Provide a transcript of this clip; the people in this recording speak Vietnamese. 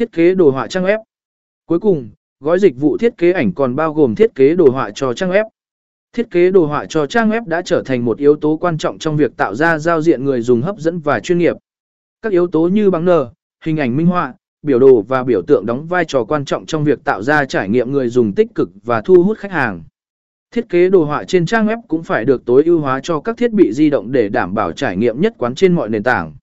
thiết kế đồ họa trang web. Cuối cùng, gói dịch vụ thiết kế ảnh còn bao gồm thiết kế đồ họa cho trang web. Thiết kế đồ họa cho trang web đã trở thành một yếu tố quan trọng trong việc tạo ra giao diện người dùng hấp dẫn và chuyên nghiệp. Các yếu tố như bằng nờ, hình ảnh minh họa, biểu đồ và biểu tượng đóng vai trò quan trọng trong việc tạo ra trải nghiệm người dùng tích cực và thu hút khách hàng. Thiết kế đồ họa trên trang web cũng phải được tối ưu hóa cho các thiết bị di động để đảm bảo trải nghiệm nhất quán trên mọi nền tảng.